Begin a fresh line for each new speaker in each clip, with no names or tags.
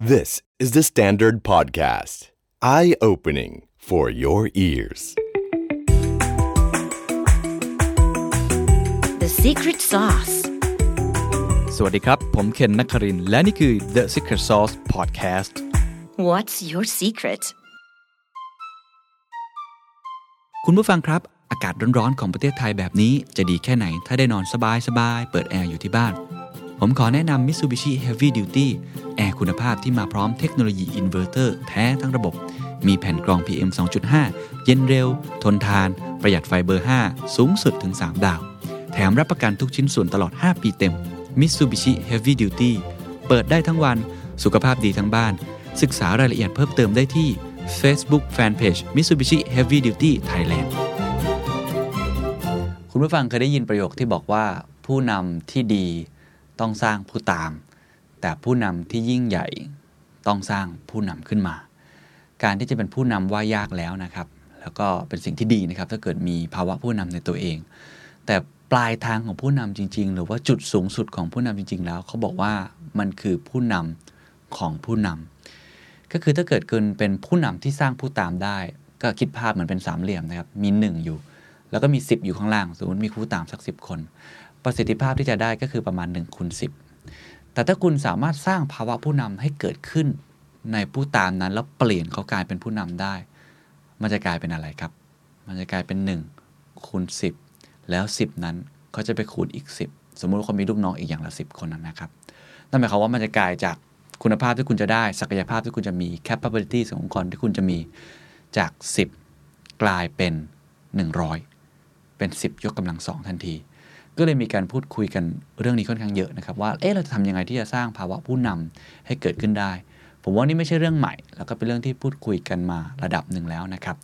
This is the Standard Podcast. Eye opening for your ears.
The secret sauce.
สวัสดีครับ ผมเคนนักครินทร์และนี่คือ The Secret Sauce Podcast
What's your secret?
คุณผู้ฟังครับ อากาศร้อนๆของประเทศไทยแบบนี้จะดีแค่ไหน ถ้าได้นอนสบายๆ เปิดแอร์อยู่ที่บ้าน ผมขอแนะนำ Mitsubishi Heavy Duty แอร์คุณภาพที่มาพร้อมเทคโนโลยีอินเวอร์เตอร์แท้ทั้งระบบ มีแผ่นกรอง PM 2.5 เย็นเร็ว ทนทาน ประหยัดไฟเบอร์ 5 สูงสุดถึง 3 ดาว แถมรับประกันทุกชิ้นส่วนตลอด 5 ปีเต็ม Mitsubishi Heavy Duty เปิดได้ทั้งวัน สุขภาพดีทั้งบ้าน ศึกษารายละเอียดเพิ่มเติมได้ที่ Facebook Fanpage Mitsubishi Heavy Duty Thailand คุณผู้ฟังเคยได้ยินประโยคที่บอกว่าผู้นำที่ดี ต้องสร้างผู้ตาม แต่ผู้นำที่ยิ่งใหญ่ต้องสร้างผู้นำขึ้นมา การที่จะเป็นผู้นำว่ายากแล้วนะครับ แล้วก็เป็นสิ่งที่ดีนะครับ ถ้าเกิดมีภาวะผู้นำในตัวเอง แต่ปลายทางของผู้นำจริง ๆ หรือว่าจุดสูงสุดของผู้นำจริง ๆ แล้วเขาบอกว่ามันคือผู้นำของผู้นำก็คือถ้าเกิดเกินเป็นผู้นำที่สร้างผู้ตามได้ ก็คิดภาพเหมือนเป็นสามเหลี่ยมนะครับมี 1 อยู่ แล้วก็มี 10 อยู่ข้างล่าง สมมติมีผู้ตามสัก 10 คน ประสิทธิภาพที่จะได้ก็คือประมาณ1คูณ10 แต่ถ้าคุณสามารถสร้างภาวะผู้นำให้เกิดขึ้นในผู้ตามนั้นแล้วเปลี่ยนเขากลายเป็นผู้นำได้ มันจะกลายเป็นอะไรครับ มันจะกลายเป็น1คูณ10 แล้ว 10 นั้นเขาจะไปคูณอีก 10 สมมุติว่าเขามีลูกน้องอีกอย่างละ 10คนนั้นนะครับนั่นหมายความว่ามันจะกลายจากคุณภาพที่คุณจะได้ ศักยภาพที่คุณจะมี capability ขององค์กรที่คุณจะมีจาก 10 กลายเป็น 100 เป็น 10 ยกกำลังสองทันที ก็เลยมีการพูดคุยกันเรื่องนี้ค่อนข้างเยอะนะครับว่าเอ๊ะเราจะทำยังไงที่จะสร้างภาวะผู้นำให้เกิดขึ้นได้ ผมว่านี่ไม่ใช่เรื่องใหม่ แล้วก็เป็นเรื่องที่พูดคุยกันมาระดับหนึ่งแล้วนะครับ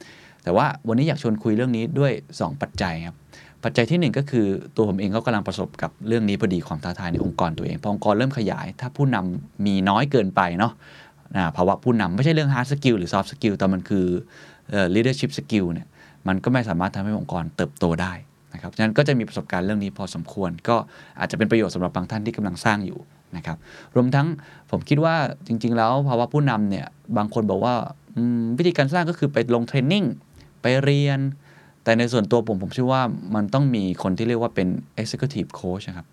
แต่ว่าวันนี้อยากชวนคุยเรื่องนี้ด้วย 2 ปัจจัยครับปัจจัยที่ 1 ก็คือตัวผมเองก็กำลังประสบกับเรื่องนี้พอดีความท้าทายในองค์กรตัวเองพอองค์กรเริ่มขยาย ถ้าผู้นำมีน้อยเกินไปเนาะภาวะผู้นำไม่ใช่เรื่อง hard skill หรือ soft skill แต่มันคือ leadership skill เนี่ยมันก็ไม่สามารถทำให้องค์กรเติบโตได้ นะครับฉะนั้นก็จะมีประสบการณ์เรื่องนี้พอสมควร ก็อาจจะเป็นประโยชน์สำหรับบางท่านที่กำลังสร้างอยู่นะครับรวมทั้งผมคิดว่าจริง ๆ แล้วภาวะผู้นำเนี่ยบางคนบอกว่าวิธีการสร้างก็คือไปลงเทรนนิ่งไปเรียน แต่ในส่วนตัวผมผมเชื่อว่ามันต้องมีคนที่เรียกว่าเป็น executive coach นะครับ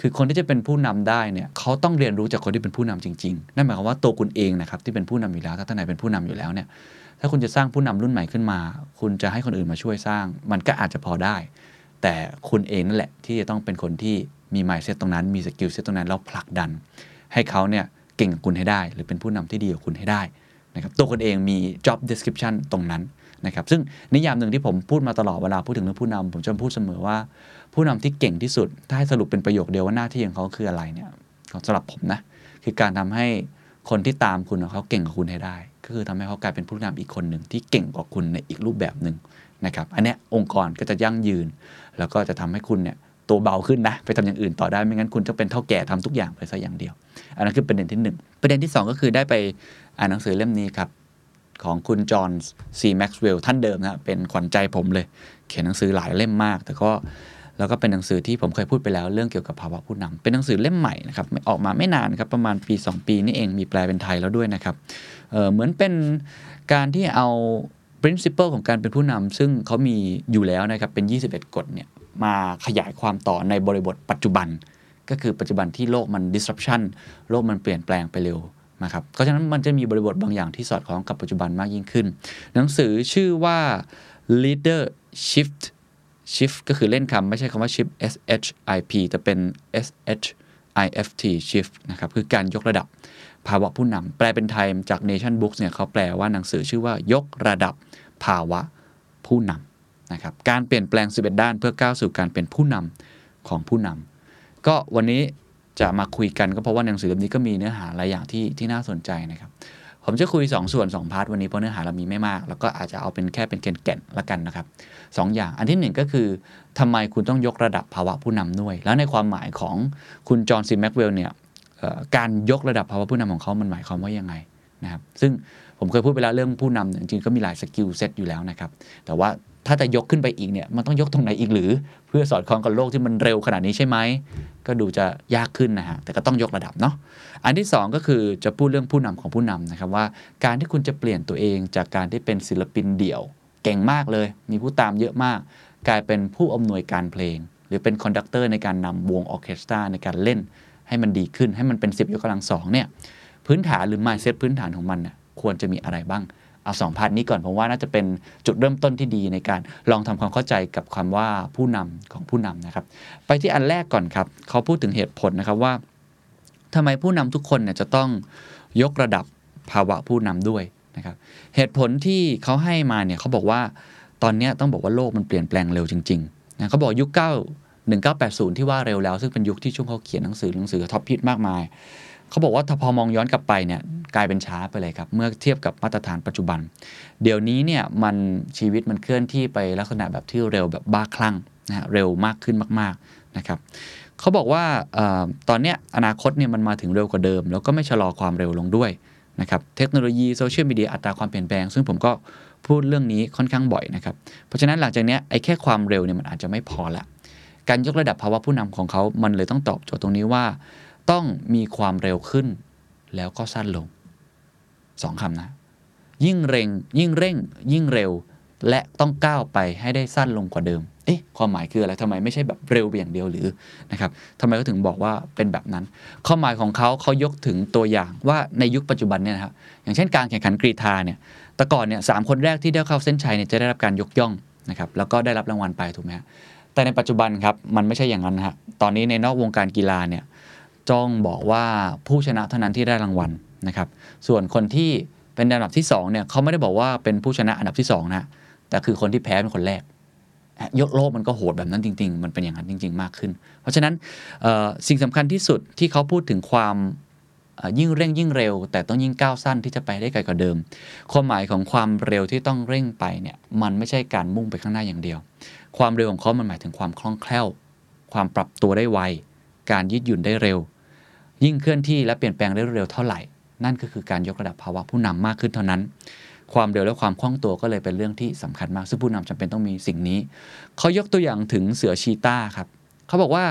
คือคนที่จะเป็นผู้นำได้เนี่ยเขาต้องเรียนรู้จากคนที่เป็นผู้นำจริง ๆ นั่นหมายความว่าตัวคุณเองนะครับที่เป็นผู้นำอยู่แล้ว ถ้าท่านไหนเป็นผู้นำอยู่แล้วเนี่ยถ้าคุณจะสร้างผู้นำรุ่นใหม่ขึ้นมา คุณจะให้คนอื่นมาช่วยสร้าง มันก็อาจจะพอได้ แต่คุณเองนั่นแหละที่จะต้องเป็นคนที่มี mindset ตรงนั้นมี skill set ตรงนั้นแล้วผลักดัน ให้เขาเนี่ยเก่งกว่าคุณให้ได้ หรือเป็นผู้นำที่ดีกว่าคุณให้ได้นะครับตัวคุณเองมี job description ตรงนั้นนะครับซึ่งนิยามหนึ่งที่ผมพูดมาตลอดเวลาพูดถึงเรื่องผู้นำผมจะพูดเสมอว่า ผู้นำที่เก่งที่สุด ถ้าให้สรุปเป็นประโยคเดียวว่าหน้าที่ของเขาคืออะไรเนี่ยสำหรับผมนะคือการทำให้คนที่ตามคุณเขาเก่งกว่าคุณให้ได้ ก็คือทำให้เขากลายเป็นผู้นำอีกคนหนึ่งที่เก่งกว่าคุณในอีกรูปแบบหนึ่ง นะครับอันนี้องค์กรก็จะยั่งยืน แล้วก็จะทำให้คุณเนี่ยตัวเบาขึ้นนะ ไปทำอย่างอื่นต่อได้ไม่งั้นคุณจะเป็นเท่าแก่ทำทุกอย่างไปซะอย่างเดียว อันนั้นคือประเด็นที่ 1 ประเด็นที่ 2 ก็คือได้ไปอ่านหนังสือเล่มนี้ครับของคุณจอห์นซีแม็กซ์เวลล์ท่านเดิมนะเป็นขวัญใจผมเลย เขียนหนังสือหลายเล่มมาก แต่ก็แล้วก็เป็นหนังสือที่ผมเคยพูดไปแล้วเรื่องเกี่ยวกับภาวะผู้นำเป็นหนังสือเล่มใหม่นะครับออกมาไม่นานครับประมาณปี 2 ปีนี่เองมีแปลเป็นไทยแล้วด้วยนะครับเเหมือนเป็นการที่เอา principle ของการเป็นผู้นำซึ่งเขามีอยู่แล้วนะครับเป็น 21 กฎเนี่ยมาขยายความต่อในบริบทปัจจุบัน ก็คือปัจจุบันที่โลกมัน disruption โลกมันเปลี่ยนแปลงไปเร็วนะครับเพราะฉะนั้นมันจะมีบริบทบางอย่างที่สอดคล้องกับปัจจุบันมากยิ่งขึ้น หนังสือชื่อว่า leader shift shift ก็คือเล่นคำไม่ใช่คำว่า shift s h i p แต่เป็น s h i f t shift นะครับคือการยกระดับ ภาวะผู้นำแปลเป็นไทยจาก Nation Books เนี่ยเขาแปลว่าหนังสือชื่อว่ายกระดับภาวะผู้นำนะครับการเปลี่ยนแปลง 11 ด้านเพื่อก้าวสู่การเป็นผู้นำของผู้นก็วันนี้จะมาคุยกันก็เพราะว่าหนังสือเล่มนี้ก็มีเนื้อหาหลายอย่างที่ที่น่าสนใจนะครับผมจะคุย 2 ส่วน 2 part วันนี้เพราะเนื้อหาเรามีไม่มาก แล้วก็อาจจะเอาเป็นแค่เป็นแก่นๆละกันนะครับสองอย่างอันที่ 1 ก็คือทำไมคุณต้องยกระดับภาวะผู้นำด้วย แล้วในความหมายของคุณจอห์นซีแม็กเวลเนี่ย การยกระดับภาวะผู้นำของเขามันหมายความว่ายังไงนะครับซึ่งผมเคยพูดไปแล้วเรื่องผู้นำจริงๆก็มีหลาย skill set อยู่แล้วนะครับ แต่ว่าถ้าจะยกขึ้นไปอีกเนี่ยมันต้องยกตรงไหนอีกหรือ เพื่อสอดคล้องกับโลกที่มันเร็วขนาดนี้ใช่ไหม ก็ดูจะยากขึ้นนะฮะแต่ก็ต้องยกระดับเนาะอันที่ 2 ก็คือจะพูดเรื่องผู้นำของผู้นำนะครับว่า การที่คุณจะเปลี่ยนตัวเองจากการที่เป็นศิลปินเดี่ยว เก่งมากเลย มีผู้ตามเยอะมาก กลายเป็นผู้อำนวยการเพลง หรือเป็น conductor ในการนำวงออเคสตราในการเล่น ให้มันดีขึ้นให้มันเป็น 10ยกกำลังสองเนี่ยพื้นฐานหรือ mindset พื้นฐานของมันเนี่ยควรจะมีอะไรบ้าง เอาสอง part นี้ก่อนผมว่าน่าจะเป็นจุดเริ่มต้นที่ดีในการลองทำความเข้าใจกับคำว่าผู้นำของผู้นำนะครับ ไปที่อันแรกก่อนครับ เขาพูดถึงเหตุผลนะครับว่าทำไมผู้นำทุกคนเนี่ยจะต้องยกระดับภาวะผู้นำด้วยนะครับเหตุผลที่เขาให้มาเนี่ยเขาบอกว่าตอนนี้ต้องบอกว่าโลกมันเปลี่ยนแปลงเร็วจริงๆนะเขาบอกยุค9 1980 ที่ว่าเร็วแล้ว ซึ่งเป็นยุคที่ช่วงเขาเขียนหนังสือหนังสือ top hit มากมาย เขาบอกว่าถ้าพอมองย้อนกลับไปเนี่ยกลายเป็นช้าไปเลยครับ เมื่อเทียบกับมาตรฐานปัจจุบัน เดี๋ยวนี้เนี่ยมันชีวิตมันเคลื่อนที่ไปลักษณะแบบที่เร็วแบบบ้าคลั่งนะฮะเร็วมากขึ้นมากๆนะครับเขาบอกว่าอตอนนี้อนาคตเนี่ยมันมาถึงเร็วกว่าเดิม แล้วก็ไม่ชะลอความเร็วลงด้วยนะครับเทคโนโลยีโซเชียลมีเดียอัตราความเปลี่ยนแปลง ซึ่งผมก็พูดเรื่องนี้ค่อนข้างบ่อยนะครับ เพราะฉะนั้นหลังจากนี้ไอ้แค่ความเร็วเนี่ยมันอาจจะไม่พอละ การยกระดับภาวะผู้นำของเขา มันเลยต้องตอบโจทย์ตรงนี้ว่า ต้องมีความเร็วขึ้น แล้วก็สั้นลงสองคำนะ ยิ่งเร่ง ยิ่งเร่ง ยิ่งเร็ว และต้องก้าวไปให้ได้สั้นลงกว่าเดิม เอ๊ะ ความหมายคืออะไรทำไมไม่ใช่แบบเร็วอย่างเดียวหรือนะครับทำไมเขาถึงบอกว่าเป็นแบบนั้นข้อหมายของเขาเขายกถึงตัวอย่างว่าในยุคปัจจุบันเนี่ยนะครับ อย่างเช่นการแข่งขันกรีธาเนี่ย แต่ก่อนเนี่ยสามคนแรกที่ได้เข้าเส้นชัยเนี่ยจะได้รับการยกย่องนะครับ แล้วก็ได้รับรางวัลไปถูกไหมฮะ แต่ในปัจจุบันครับมันไม่ใช่อย่างนั้นฮะตอนนี้ในนอกวงการกีฬาเนี่ยจ้องบอกว่าผู้ชนะเท่านั้นที่ได้รางวัลนะครับ ส่วนคนที่เป็นอันดับที่2เนี่ยเขาไม่ได้บอกว่าเป็นผู้ชนะอันดับที่2นะแต่คือคนที่แพ้เป็นคนแรก ยกโลกมันก็โหดแบบนั้นจริง ๆ มันเป็นอย่างนั้นจริง ๆ มากขึ้น เพราะฉะนั้นสิ่งสำคัญที่สุดที่เขาพูดถึงความยิ่งเร่งยิ่งเร็ว แต่ต้องยิ่งก้าวสั้นที่จะไปได้ไกลกว่าเดิม ความหมายของความเร็วที่ต้องเร่งไปเนี่ยมันไม่ใช่การมุ่งไปข้างหน้าอย่างเดียว ความเร็วของเขามันหมายถึงความคล่องแคล่ว ความปรับตัวได้ไว การยืดหยุ่นได้เร็ว ยิ่งเคลื่อนที่และเปลี่ยนแปลงได้เร็วเท่าไหร่ นั่นก็คือการยกระดับภาวะผู้นำมากขึ้นเท่านั้น ความเร็วและความคล่องตัวก็เลยเป็นเรื่องที่สำคัญมาก ซึ่งผู้นำจำเป็นต้องมีสิ่งนี้ เขายกตัวอย่างถึงเสือชีตาครับ เขาบอกว่า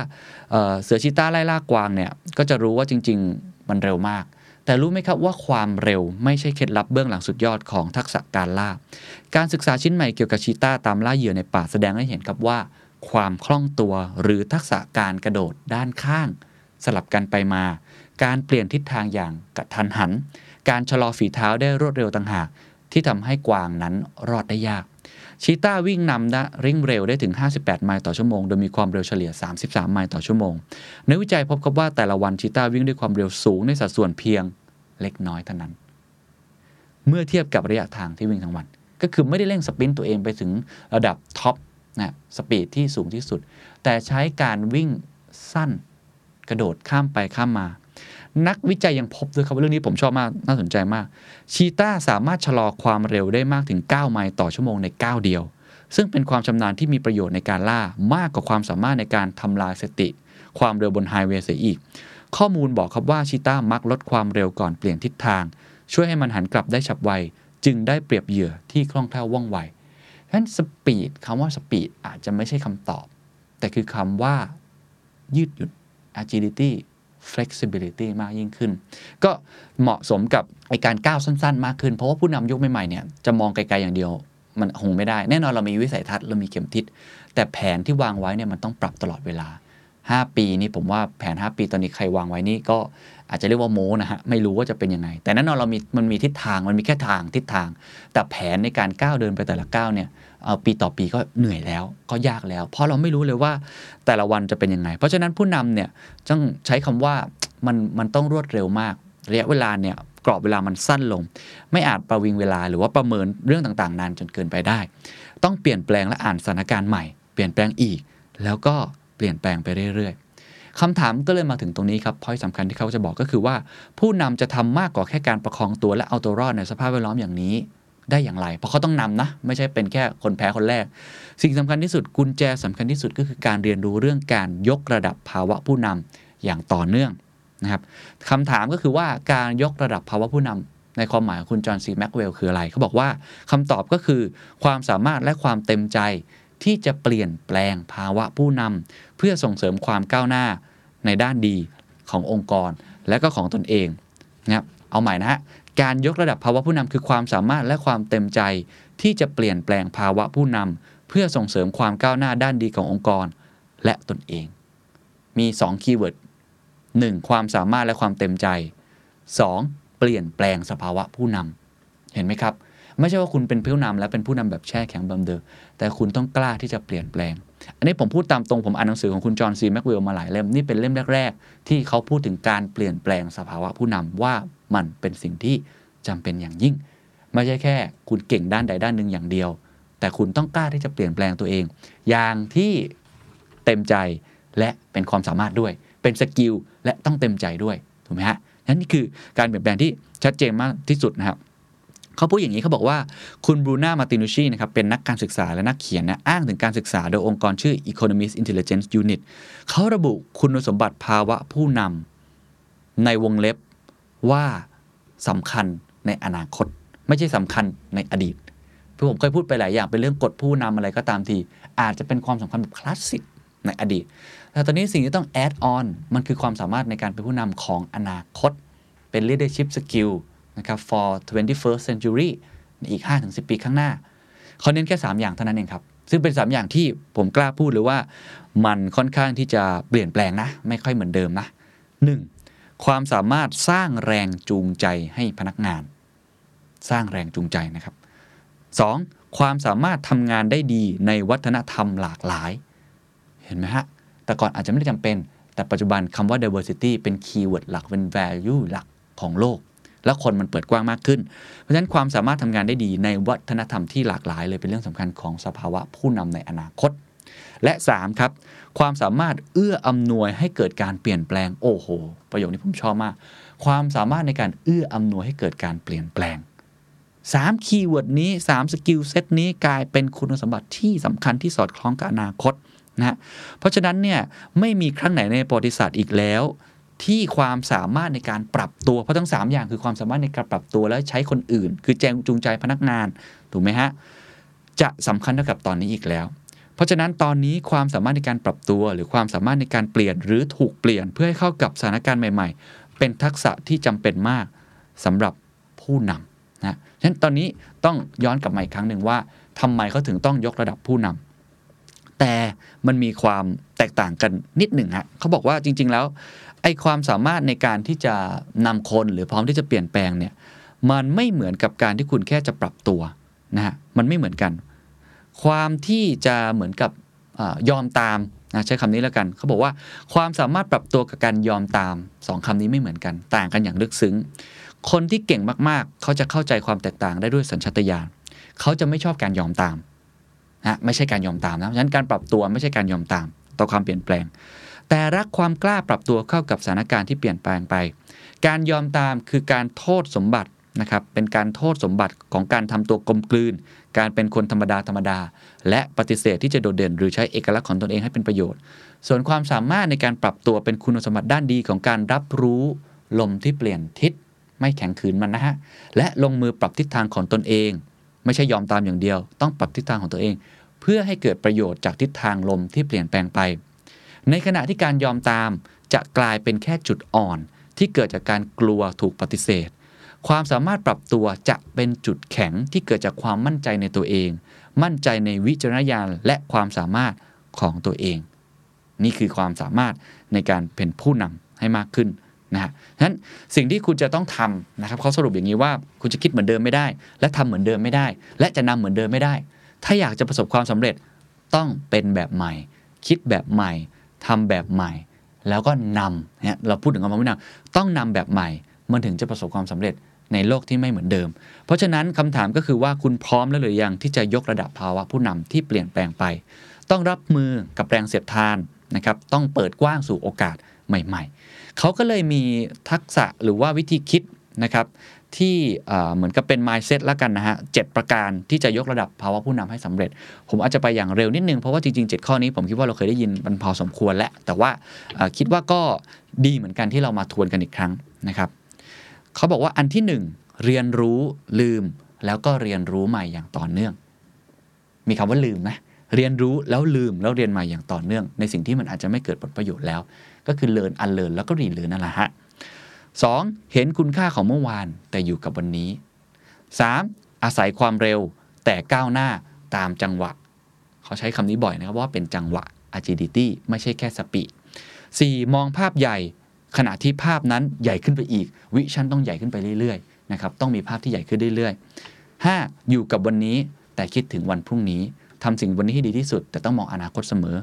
เเสือชีตาไล่ล่ากวางเนี่ย ก็จะรู้ว่าจริง ๆ มันเร็วมาก แต่รู้ไหมครับว่าความเร็วไม่ใช่เคล็ดลับเบื้องหลังสุดยอดของทักษะการล่า การศึกษาชิ้นใหม่เกี่ยวกับชีตาตามล่าเหยื่อในป่าแสดงให้เห็นครับว่า ความคล่องตัวหรือทักษะการกระโดดด้านข้าง สลับกันไปมา การเปลี่ยนทิศทางอย่างกระทันหัน การชะลอฝีเท้าได้รวดเร็วต่างหากที่ทำให้กวางนั้นรอดได้ยาก ชีต้าวิ่งนำนะริ่งเร็วได้ถึง 58 ไมล์ต่อชั่วโมง โดยมีความเร็วเฉลี่ย 33 ไมล์ต่อชั่วโมงนักวิจัยพบกับว่าแต่ละวันชีต้าวิ่งด้วยความเร็วสูงในสัดส่วนเพียงเล็กน้อยเท่านั้น เมื่อเทียบกับระยะทางที่วิ่งทั้งวัน ก็คือไม่ได้เร่ง sprint ตัวเองไปถึงระดับ top นะ speed ที่สูงที่สุด แต่ใช้การวิ่งสั้น กระโดดข้ามไปข้ามมา นักวิจัยยังพบด้วยครับว่าเรื่องนี้ผมชอบมากน่าสนใจมาก ชีต้าสามารถชะลอความเร็วได้มากถึง 9 ไมล์ต่อชั่วโมงใน 9 เดียว ซึ่งเป็นความชำนาญที่มีประโยชน์ในการล่ามากกว่าความสามารถในการทำลายสติ ความเร็วบนไฮเวย์เสียอีก ข้อมูลบอกครับว่าชีต้ามักลดความเร็วก่อนเปลี่ยนทิศทาง ช่วยให้มันหันกลับได้ฉับไวจึงได้เปรียบเหยื่อที่คล่องแคล่วว่องไวเพราะฉะนั้นสปีดคำว่าสปีดอาจจะไม่ใช่คำตอบ แต่คือคำว่ายืดหยุ่น agility flexibility มากยิ่งขึ้น ก็เหมาะสมกับไอการก้าวสั้น ๆ มากขึ้น เพราะว่าผู้นำยุคใหม่ๆเนี่ยจะมองไกลๆอย่างเดียวมันคงไม่ได้ แน่นอนเรามีวิสัยทัศน์เรามีเข็มทิศ แต่แผนที่วางไว้เนี่ยมันต้องปรับตลอดเวลา 5 ปีนี่ผมว่าแผน 5 ปีตอนนี้ใครวางไว้นี่ก็อาจจะเรียกว่าโมนะฮะไม่รู้ว่าจะเป็นยังไง แต่แน่นอนเรามีมันมีทิศทางมันมีแค่ทางทิศทาง แต่แผนในการก้าวเดินไปแต่ละก้าวเนี่ย ปีต่อปีก็เหนื่อยแล้วก็ยากแล้ว เพราะเราไม่รู้เลยว่าแต่ละวันจะเป็นยังไง เพราะฉะนั้นผู้นำเนี่ยต้องใช้คำว่ามันมันต้องรวดเร็วมากระยะเวลาเนี่ยกรอบเวลามันสั้นลง ไม่อาจประวิงเวลาหรือว่าประเมินเรื่องต่างๆ นานจนเกินไปได้ ต้องเปลี่ยนแปลงและอ่านสถานการณ์ใหม่ เปลี่ยนแปลงอีก แล้วก็เปลี่ยนแปลงไปเรื่อยๆคำถามก็เลยมาถึงตรงนี้ครับพอยสำคัญที่เขาจะบอกก็คือว่า ผู้นำจะทำมากกว่าแค่การประคองตัวและเอาตัวรอดในสภาพแวดล้อมอย่างนี้ ได้อย่างไร เพราะเขาต้องนำนะ ไม่ใช่เป็นแค่คนแพ้คนแรก สิ่งสำคัญที่สุดกุญแจสำคัญที่สุดก็คือการเรียนรู้เรื่องการยกระดับภาวะผู้นำอย่างต่อเนื่องนะครับคำถามก็คือว่าการยกระดับภาวะผู้นในความหมายของคุณจอห์นซีแม็กเวลคืออะไร เขาบอกว่าคำตอบก็คือความสามารถและความเต็มใจที่จะเปลี่ยนแปลงภาวะผู้นำเพื่อส่งเสริมความก้าวหน้าในด้านดีขององค์กรและก็ของตนเองนะครับเอาใหม่นะฮะ การยกระดับภาวะผู้นำคือความสามารถและความเต็มใจ ที่จะเปลี่ยนแปลงภาวะผู้นำเพื่อส่งเสริมความก้าวหน้าด้านดีขององค์กร และตนเอง มี 2 keyword 1. ความสามารถและความเต็มใจ 2. เปลี่ยนแปลงสภาวะผู้นำเห็นไหมครับ ไม่ใช่ว่าคุณเป็นผู้นำและเป็นผู้นำแบบแช่แข็งแบบเดิมแต่คุณต้องกล้าที่จะเปลี่ยนแปลง อันนี้ผมพูดตามตรงผมอ่านหนังสือของคุณจอห์นซีแม็กเวลมาหลายเล่มนี่เป็นเล่มแรก ๆ ที่เขาพูดถึงการเปลี่ยนแปลงสภาวะผู้นำว่า มันเป็นสิ่งที่จำเป็นอย่างยิ่ง ไม่ใช่แค่ คุณเก่งด้านใดด้านหนึ่งอย่างเดียว แต่คุณต้องกล้าที่จะเปลี่ยนแปลงตัวเอง อย่างที่เต็มใจและเป็นความสามารถด้วย เป็นสกิลและต้องเต็มใจด้วยถูกไหมฮะนั่นนี่คือการเปลี่ยนแปลงที่ชัดเจนมากที่สุดนะครับเขาพูดอย่างนี้เขาบอกว่าคุณบรูน่ามาตินุชีนะครับเป็นนักการศึกษาและนักเขียนนะอ้างถึงการศึกษาโดยองค์กรชื่อ Economist Intelligence Unit เขาระบุคุณสมบัติภาวะผู้นำในวงเล็บ ว่าสำคัญในอนาคต ไม่ใช่สำคัญในอดีตเพื่อผมเคยพูดไปหลายอย่างเป็นเรื่องกฎผู้นำอะไรก็ตามที อาจจะเป็นความสำคัญแบบคลาสสิกในอดีต แต่ตอนนี้สิ่งที่ต้องแอดออนมันคือความสามารถในการเป็นผู้นำของอนาคต เป็น leadership skill นะครับ for 21st century ในอีก 5-10 ปีข้างหน้า เขาเน้นแค่ 3 อย่างเท่านั้นเองครับ ซึ่งเป็น 3 อย่างที่ผมกล้าพูดเลยว่า มันค่อนข้างที่จะเปลี่ยนแปลงนะ ไม่ค่อยเหมือนเดิมนะ 1. ความสามารถสร้างแรงจูงใจให้พนักงาน สร้างแรงจูงใจนะครับ 2. ความสามารถทำงานได้ดีในวัฒนธรรมหลากหลาย เห็นไหมฮะ แต่ก่อนอาจจะไม่ได้จำเป็น แต่ปัจจุบันคำว่า diversity เป็นคีย์เวิร์ดหลักเป็น value หลักของโลก และคนมันเปิดกว้างมากขึ้น เพราะฉะนั้นความสามารถทำงานได้ดีในวัฒนธรรมที่หลากหลาย เลยเป็นเรื่องสำคัญของสภาวะผู้นำในอนาคต และ 3 ครับ ความสามารถเอื้ออำนวยให้เกิดการเปลี่ยนแปลงโอ้โห ประโยคนี้ผมชอบมาก ความสามารถในการเอื้ออำนวยให้เกิดการเปลี่ยนแปลง3 keyword นี้3 skill set นี้กลายเป็นคุณสมบัติที่สำคัญที่สอดคล้องกับอนาคตนะเพราะฉะนั้นเนี่ยไม่มีครั้งไหนในประวัติศาสตร์อีกแล้ว ที่ความสามารถในการปรับตัวเพราะทั้ง 3 อย่างคือความสามารถในการปรับตัวและใช้คนอื่น คือแจงจูงใจพนักงานถูกไหมฮะจะสำคัญเท่ากับตอนนี้อีกแล้ว เพราะฉะนั้นตอนนี้ความสามารถในการปรับตัว หรือความสามารถในการเปลี่ยนหรือถูกเปลี่ยนเพื่อให้เข้ากับสถานการณ์ใหม่ ๆ เป็นทักษะที่จำเป็นมากสำหรับผู้นำนะฉะนั้นตอนนี้ต้องย้อนกลับมาอีกครั้งหนึ่งว่าทำไมเขาถึงต้องยกระดับผู้นำแต่มันมีความแตกต่างกันนิดหนึ่งฮะเขาบอกว่าจริง ๆ แล้วไอ้ความสามารถในการที่จะนำคนหรือพร้อมที่จะเปลี่ยนแปลงเนี่ยมันไม่เหมือนกับการที่คุณแค่จะปรับตัวนะฮะมันไม่เหมือนกัน ความที่จะเหมือนกับอยอมตามนะใช้คำนี้แล้วกัน เขาบอกว่าความสามารถปรับตัวกับการยอมตามสองคำนี้ไม่เหมือนกัน ต่างกันอย่างลึกซึ้ง คนที่เก่งมากๆ เขาจะเข้าใจความแตกต่างได้ด้วยสัญชาตญาณเขาจะไม่ชอบการยอมตามนะไม่ใช่การยอมตามนะฉะนั้นการปรับตัวไม่ใช่การยอมตาม ต่อความเปลี่ยนแปลง แต่รักความกล้าปรับตัวเข้ากับสถานการณ์ที่เปลี่ยนแปลงไป การยอมตามคือการโทษสมบัติ นะครับเป็นการโทษสมบัติของการทำตัวกลมกลืน การเป็นคนธรรมดาธรรมดา และปฏิเสธที่จะโดดเด่น หรือใช้เอกลักษณ์ของตนเองให้เป็นประโยชน์ ส่วนความสามารถในการปรับตัวเป็นคุณสมบัติด้านดีของการรับรู้ลมที่เปลี่ยนทิศไม่แข็งขืนมันนะฮะและลงมือปรับทิศทางของตนเอง ไม่ใช่ยอมตามอย่างเดียว ต้องปรับทิศทางของตัวเอง เพื่อให้เกิดประโยชน์จากทิศทางลมที่เปลี่ยนแปลงไป ในขณะที่การยอมตามจะกลายเป็นแค่จุดอ่อน ที่เกิดจากการกลัวถูกปฏิเสธ ความสามารถปรับตัวจะเป็นจุดแข็งที่เกิดจากความมั่นใจในตัวเอง มั่นใจในวิจารณญาณและความสามารถของตัวเอง นี่คือความสามารถในการเป็นผู้นำให้มากขึ้นนะฮะฉะนั้นสิ่งที่คุณจะต้องทำนะครับเขาสรุปอย่างนี้ว่าคุณจะคิดเหมือนเดิมไม่ได้ และทำเหมือนเดิมไม่ได้ และจะนำเหมือนเดิมไม่ได้ ถ้าอยากจะประสบความสำเร็จต้องเป็นแบบใหม่ คิดแบบใหม่ทำแบบใหม่ แล้วก็นำเนี่ยเราพูดถึงคำว่าผู้นำต้องนำแบบใหม่ มันถึงจะประสบความสำเร็จ ในโลกที่ไม่เหมือนเดิม เพราะฉะนั้นคำถามก็คือว่าคุณพร้อมแล้วหรือยังที่จะยกระดับภาวะผู้นำที่เปลี่ยนแปลงไป ต้องรับมือกับแรงเสียดทานนะครับต้องเปิดกว้างสู่โอกาสใหม่ ๆ เขาก็เลยมีทักษะหรือว่าวิธีคิดนะครับที่เหมือนกับเป็น mindset แล้วกันนะฮะเประการที่จะยกระดับภาวะผู้นำให้สำเร็จ ผมอาจจะไปอย่างเร็วนิดนึง เพราะว่าจริงๆ 7 ข้อนี้ผมคิดว่าเราเคยได้ยินมันพอสมควรแล้วแต่ว่าคิดว่าก็ดีเหมือนกันที่เรามาทวนกันอีกครั้งนะครับ เขาบอกว่าอันที่เรียนรู้ลืม แล้วก็เรียนรู้ใหม่อย่างต่อเนื่อง มีคำว่าลืมไหมเรียนรู้แล้วลืมแล้วเรียนใหม่อย่างต่อเนื่อง ในสิ่งที่มันอาจจะไม่เกิดผลประโยชน์แล้ว ก็คือ learn unlearn แล้วก็ relearn นั่นแหละฮะสองเห็นคุณค่าของเมื่อวานแต่อยู่กับวันนี้ 3. อาศัยความเร็วแต่ก้าวหน้าตามจังหวะ เขาใช้คำนี้บ่อยนะครับว่าเป็นจังหวะ agility ไม่ใช่แค่ speed 4. มองภาพใหญ่ ขณะที่ภาพนั้นใหญ่ขึ้นไปอีก vision ต้องใหญ่ขึ้นไปเรื่อยๆนะครับต้องมีภาพที่ใหญ่ขึ้นเรื่อยๆ 5. อยู่กับวันนี้แต่คิดถึงวันพรุ่งนี้ทำสิ่งวันนี้ให้ดีที่สุด แต่ต้องมองอนาคตเสมอ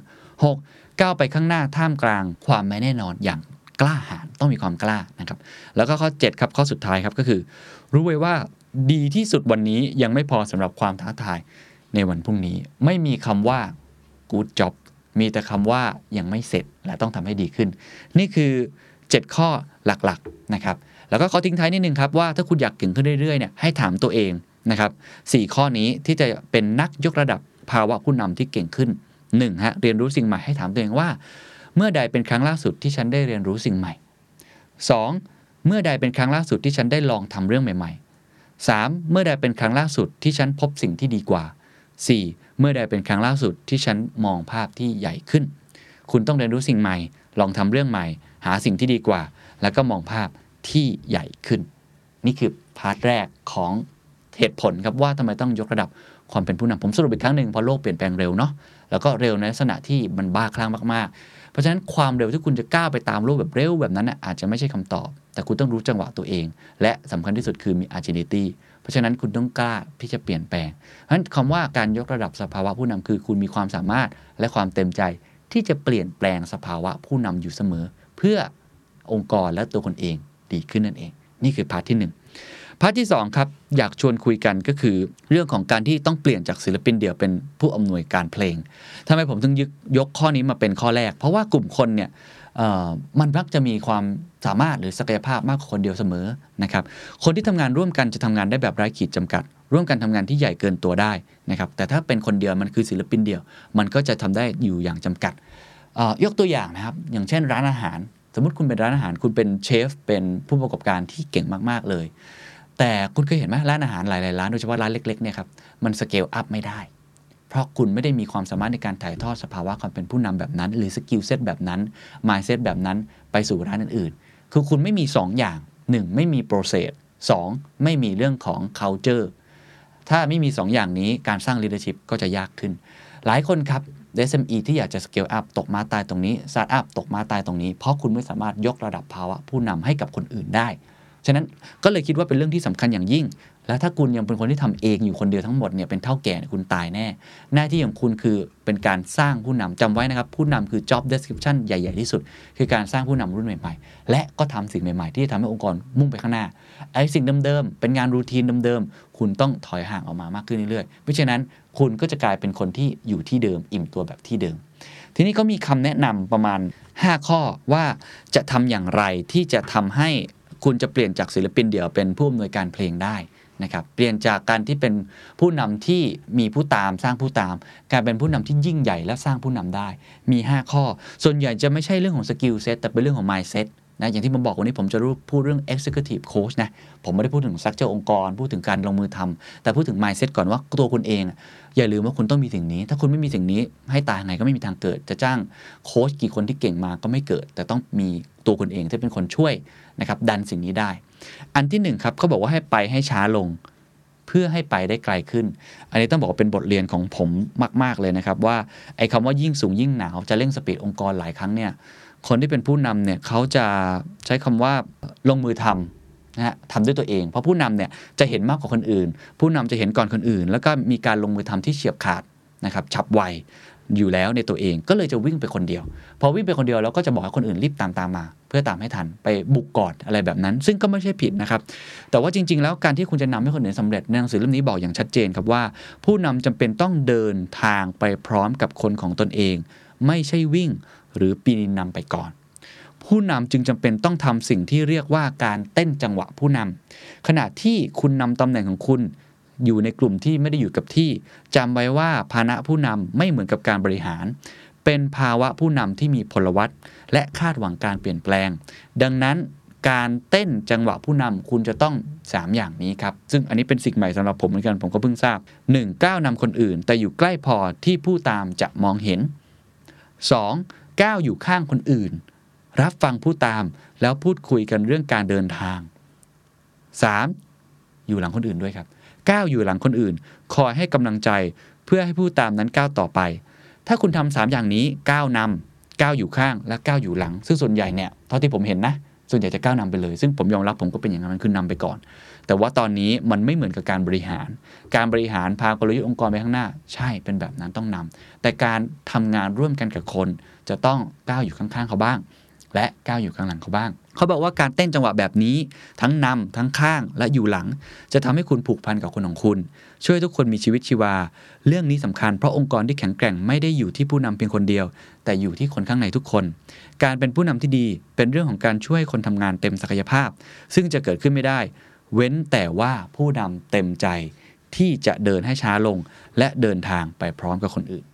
6. ก้าวไปข้างหน้าท่ามกลางความไม่แน่นอนอย่างกล้าหาญต้องมีความกล้านะครับ แล้วก็ข้อ 7 ครับข้อสุดท้ายครับก็คือ รู้ไว้ว่าดีที่สุดวันนี้ยังไม่พอสำหรับความท้าทายในวันพรุ่งนี้ ไม่มีคำว่า good job มีแต่คำว่ายังไม่เสร็จและต้องทำให้ดีขึ้น นี่คือ 7 ข้อหลักๆนะครับแล้วก็ขอทิ้งท้ายนิดนึงครับว่าถ้าคุณอยากเก่งขึ้นเรื่อยๆเนี่ยให้ถามตัวเองนะครับสข้อนี้ที่จะเป็นนักยกระดับภาวะผู้นำที่เก่งขึ้น1ฮะเรียนรู้สิ่งใหม่ให้ถามตัวเองว่า เมื่อใดเป็นครั้งล่าสุดที่ฉันได้เรียนรู้สิ่งใหม่ 2. เมื่อใดเป็นครั้งล่าสุดที่ฉันได้ลองทำเรื่องใหม่ๆ 3. เมื่อใดเป็นครั้งล่าสุดที่ฉันพบสิ่งที่ดีกว่า 4. เมื่อใดเป็นครั้งล่าสุดที่ฉันมองภาพที่ใหญ่ขึ้น คุณต้องเรียนรู้สิ่งใหม่ ลองทำเรื่องใหม่ หาสิ่งที่ดีกว่า แล้วก็มองภาพที่ใหญ่ขึ้น นี่คือpart แรกของเหตุผลครับว่าทำไมต้องยกระดับความเป็นผู้นำผมสรุปอีกครั้งหนึ่งเพราะโลกเปลี่ยนแปลงเร็วเนาะแล้วก็เร็วในลักษณะที่มันบ้าคลั่งมากๆ เพราะฉะนั้นความเร็วที่คุณจะก้าวไปตามโลกแบบเร็วแบบนั้นนะอาจจะไม่ใช่คำตอบ แต่คุณต้องรู้จังหวะตัวเอง และสำคัญที่สุดคือมี agility เพราะฉะนั้นคุณต้องกล้าที่จะเปลี่ยนแปลงเพราะฉะนั้นคำว่าการยกระดับสภาวะผู้นำคือ คุณมีความสามารถและความเต็มใจที่จะเปลี่ยนแปลงสภาวะผู้นำอยู่เสมอ เพื่อองค์กรและตัวคุณเองดีขึ้นนั่นเอง นี่คือ part ที่ 1 part ที่2ครับอยากชวนคุยกันก็คือ เรื่องของการที่ต้องเปลี่ยนจากศิลปินเดี่ยวเป็นผู้อำนวยการเพลงทำไมผมถึงยึกยกข้อนี้มาเป็นข้อแรก เพราะว่ากลุ่มคนเนี่ยมันมักจะมีความสามารถหรือศักยภาพมากกว่าคนเดียวเสมอนะครับ คนที่ทำงานร่วมกันจะทำงานได้แบบไร้ขีดจำกัด ร่วมกันทำงานที่ใหญ่เกินตัวได้นะครับ แต่ถ้าเป็นคนเดียวมันคือศิลปินเดี่ยว มันก็จะทำได้อยู่อย่างจำกัดยกตัวอย่างนะครับ อย่างเช่นร้านอาหาร สมมติคุณเป็นร้านอาหารคุณเป็นเชฟเป็นผู้ประกอบการที่เก่งมากๆเลย แต่คุณเคยเห็นไหมร้านอาหารหลายๆร้านโดยเฉพาะร้านเล็กๆเนี่ยครับมัน scale up ไม่ได้ เพราะคุณไม่ได้มีความสามารถในการถ่ายทอดสภาวะความเป็นผู้นำแบบนั้น หรือ skill set แบบนั้น mindset แบบนั้นไปสู่ร้านอื่นๆ คือคุณไม่มี 2 อย่าง 1. ไม่มี process ไม่มีเรื่องของ culture ถ้าไม่มี 2 อย่างนี้การสร้าง leadership ก็จะยากขึ้น หลายคนครับ SME ที่อยากจะ scale up ตกมาตายตรงนี้สตาร์ทอัพตกมาตายตรงนี้ เพราะคุณไม่สามารถยกระดับภาวะผู้นำให้กับคนอื่นได้ ฉะนั้นก็เลยคิดว่าเป็นเรื่องที่สำคัญอย่างยิ่ง แล้วถ้าคุณยังเป็นคนที่ทำเองอยู่คนเดียวทั้งหมดเนี่ยเป็นเถ้าแก่คุณตายแน่ หน้าที่ของคุณคือเป็นการสร้างผู้นำจำไว้นะครับ ผู้นำคือ job description ใหญ่ ๆ ที่สุด คือการสร้างผู้นำรุ่นใหม่ๆ และก็ทำสิ่งใหม่ ๆ ที่จะทำให้องค์กรมุ่งไปข้างหน้าไอ้สิ่งเดิมๆเป็นงาน routine เดิมๆคุณต้องถอยห่างออกมามากขึ้นเรื่อยๆเพราะฉะนั้น คุณก็จะกลายเป็นคนที่อยู่ที่เดิม อิ่มตัวแบบที่เดิม ทีนี้ก็มีคำแนะนำประมาณ 5 ข้อว่าจะทำอย่างไรที่จะทำให้คุณจะเปลี่ยนจากศิลปินเดี่ยวเป็นผู้อำนวยการเพลงได้นะครับเปลี่ยนจากการที่เป็นผู้นำที่มีผู้ตามสร้างผู้ตามกลายเป็นผู้นำที่ยิ่งใหญ่และสร้างผู้นำได้ มี 5 ข้อ ส่วนใหญ่จะไม่ใช่เรื่องของ skill set แต่เป็นเรื่องของ mindset นะอย่างที่ผมบอกวันนี้ผมจะพูดเรื่อง executive coach นะผมไม่ได้พูดถึง structure องค์กร พูดถึงการลงมือทำแต่พูดถึง mindset ก่อนว่าตัวคุณเอง อย่าลืมว่าคุณต้องมีสิ่งนี้ ถ้าคุณไม่มีสิ่งนี้ให้ตายไงก็ไม่มีทางเกิด จะจ้างโค้ชกี่คนที่เก่งมาก็ไม่เกิด แต่ต้องมีตัวคุณเองที่เป็นคนช่วยนะครับดันสิ่งนี้ได้ อันที่1ครับเขาบอกว่าให้ไปให้ช้าลงเพื่อให้ไปได้ไกลขึ้น อันนี้ต้องบอกว่าเป็นบทเรียนของผมมาก ๆ เลยนะครับ ว่าไอ้คำว่ายิ่งสูงยิ่งหนาวจะเร่งสปีดองค์กรหลายครั้งเนี่ย คนที่เป็นผู้นำเนี่ยเขาจะใช้คำว่าลงมือทำนะฮะทำด้วยตัวเอง เพราะผู้นำเนี่ยจะเห็นมากกว่าคนอื่น ผู้นำจะเห็นก่อนคนอื่น แล้วก็มีการลงมือทำที่เฉียบขาดนะครับฉับไวอยู่แล้วในตัวเองก็เลยจะวิ่งไปคนเดียว พอวิ่งไปคนเดียวแล้วก็จะบอกให้คนอื่นรีบตามตามมา เพื่อตามให้ทันไปบุกกอดอะไรแบบนั้น ซึ่งก็ไม่ใช่ผิดนะครับ แต่ว่าจริง ๆ แล้วการที่คุณจะนำให้คนอื่นสำเร็จในหนังสือเล่มนี้บอกอย่างชัดเจนครับว่า ผู้นำจำเป็นต้องเดินทางไปพร้อมกับคนของตนเอง ไม่ใช่วิ่ง หรือปีนนำไปก่อน ผู้นำจึงจำเป็นต้องทำสิ่งที่เรียกว่าการเต้นจังหวะผู้นำขณะที่คุณนำตำแหน่งของคุณอยู่ในกลุ่มที่ไม่ได้อยู่กับที่จำไว้ว่าภาณะผู้นำไม่เหมือนกับการบริหาร เป็นภาวะผู้นำที่มีพลวัตและคาดหวังการเปลี่ยนแปลง ดังนั้นการเต้นจังหวะผู้นำคุณจะต้อง 3 อย่างนี้ครับ ซึ่งอันนี้เป็นสิ่งใหม่สำหรับผมเหมือนกันผมก็เพิ่งทราบ 1. ก้าวนำคนอื่น แต่อยู่ใกล้พอที่ผู้ตามจะมองเห็น 2. ก้าวอยู่ข้างคนอื่น รับฟังผู้ตามแล้วพูดคุยกันเรื่องการเดินทาง 3. อยู่หลังคนอื่นด้วยครับก้าวอยู่หลังคนอื่น คอยให้กำลังใจเพื่อให้ผู้ตามนั้นก้าวต่อไป ถ้าคุณทำสามอย่างนี้ก้าวนำก้าวอยู่ข้างและก้าวอยู่หลัง ซึ่งส่วนใหญ่เนี่ยเท่าที่ผมเห็นนะส่วนใหญ่จะก้าวนำไปเลย ซึ่งผมยอมรับผมก็เป็นอย่างนั้นคือนำไปก่อน แต่ว่าตอนนี้มันไม่เหมือนกับการบริหาร การบริหารพากลยุทธ์องค์กรไปข้างหน้า ใช่เป็นแบบนั้นต้องนำแต่การทำงานร่วมกันกับคน จะต้องก้าวอยู่ข้างๆเขาบ้าง และก้าวอยู่ข้างหลังเขาบ้าง เขาบอกว่าการเต้นจังหวะแบบนี้ ทั้งนำทั้งข้างและอยู่หลัง จะทำให้คุณผูกพันกับคนของคุณ ช่วยทุกคนมีชีวิตชีวา เรื่องนี้สำคัญเพราะองค์กรที่แข็งแกร่งไม่ได้อยู่ที่ผู้นำเพียงคนเดียว แต่อยู่ที่คนข้างในทุกคน การเป็นผู้นำที่ดีเป็นเรื่องของการช่วยคนทำงานเต็มศักยภาพ ซึ่งจะเกิดขึ้นไม่ได้ เว้นแต่ว่าผู้นำเต็มใจที่จะเดินให้ช้าลง และเดินทางไปพร้อมกับคนอื่น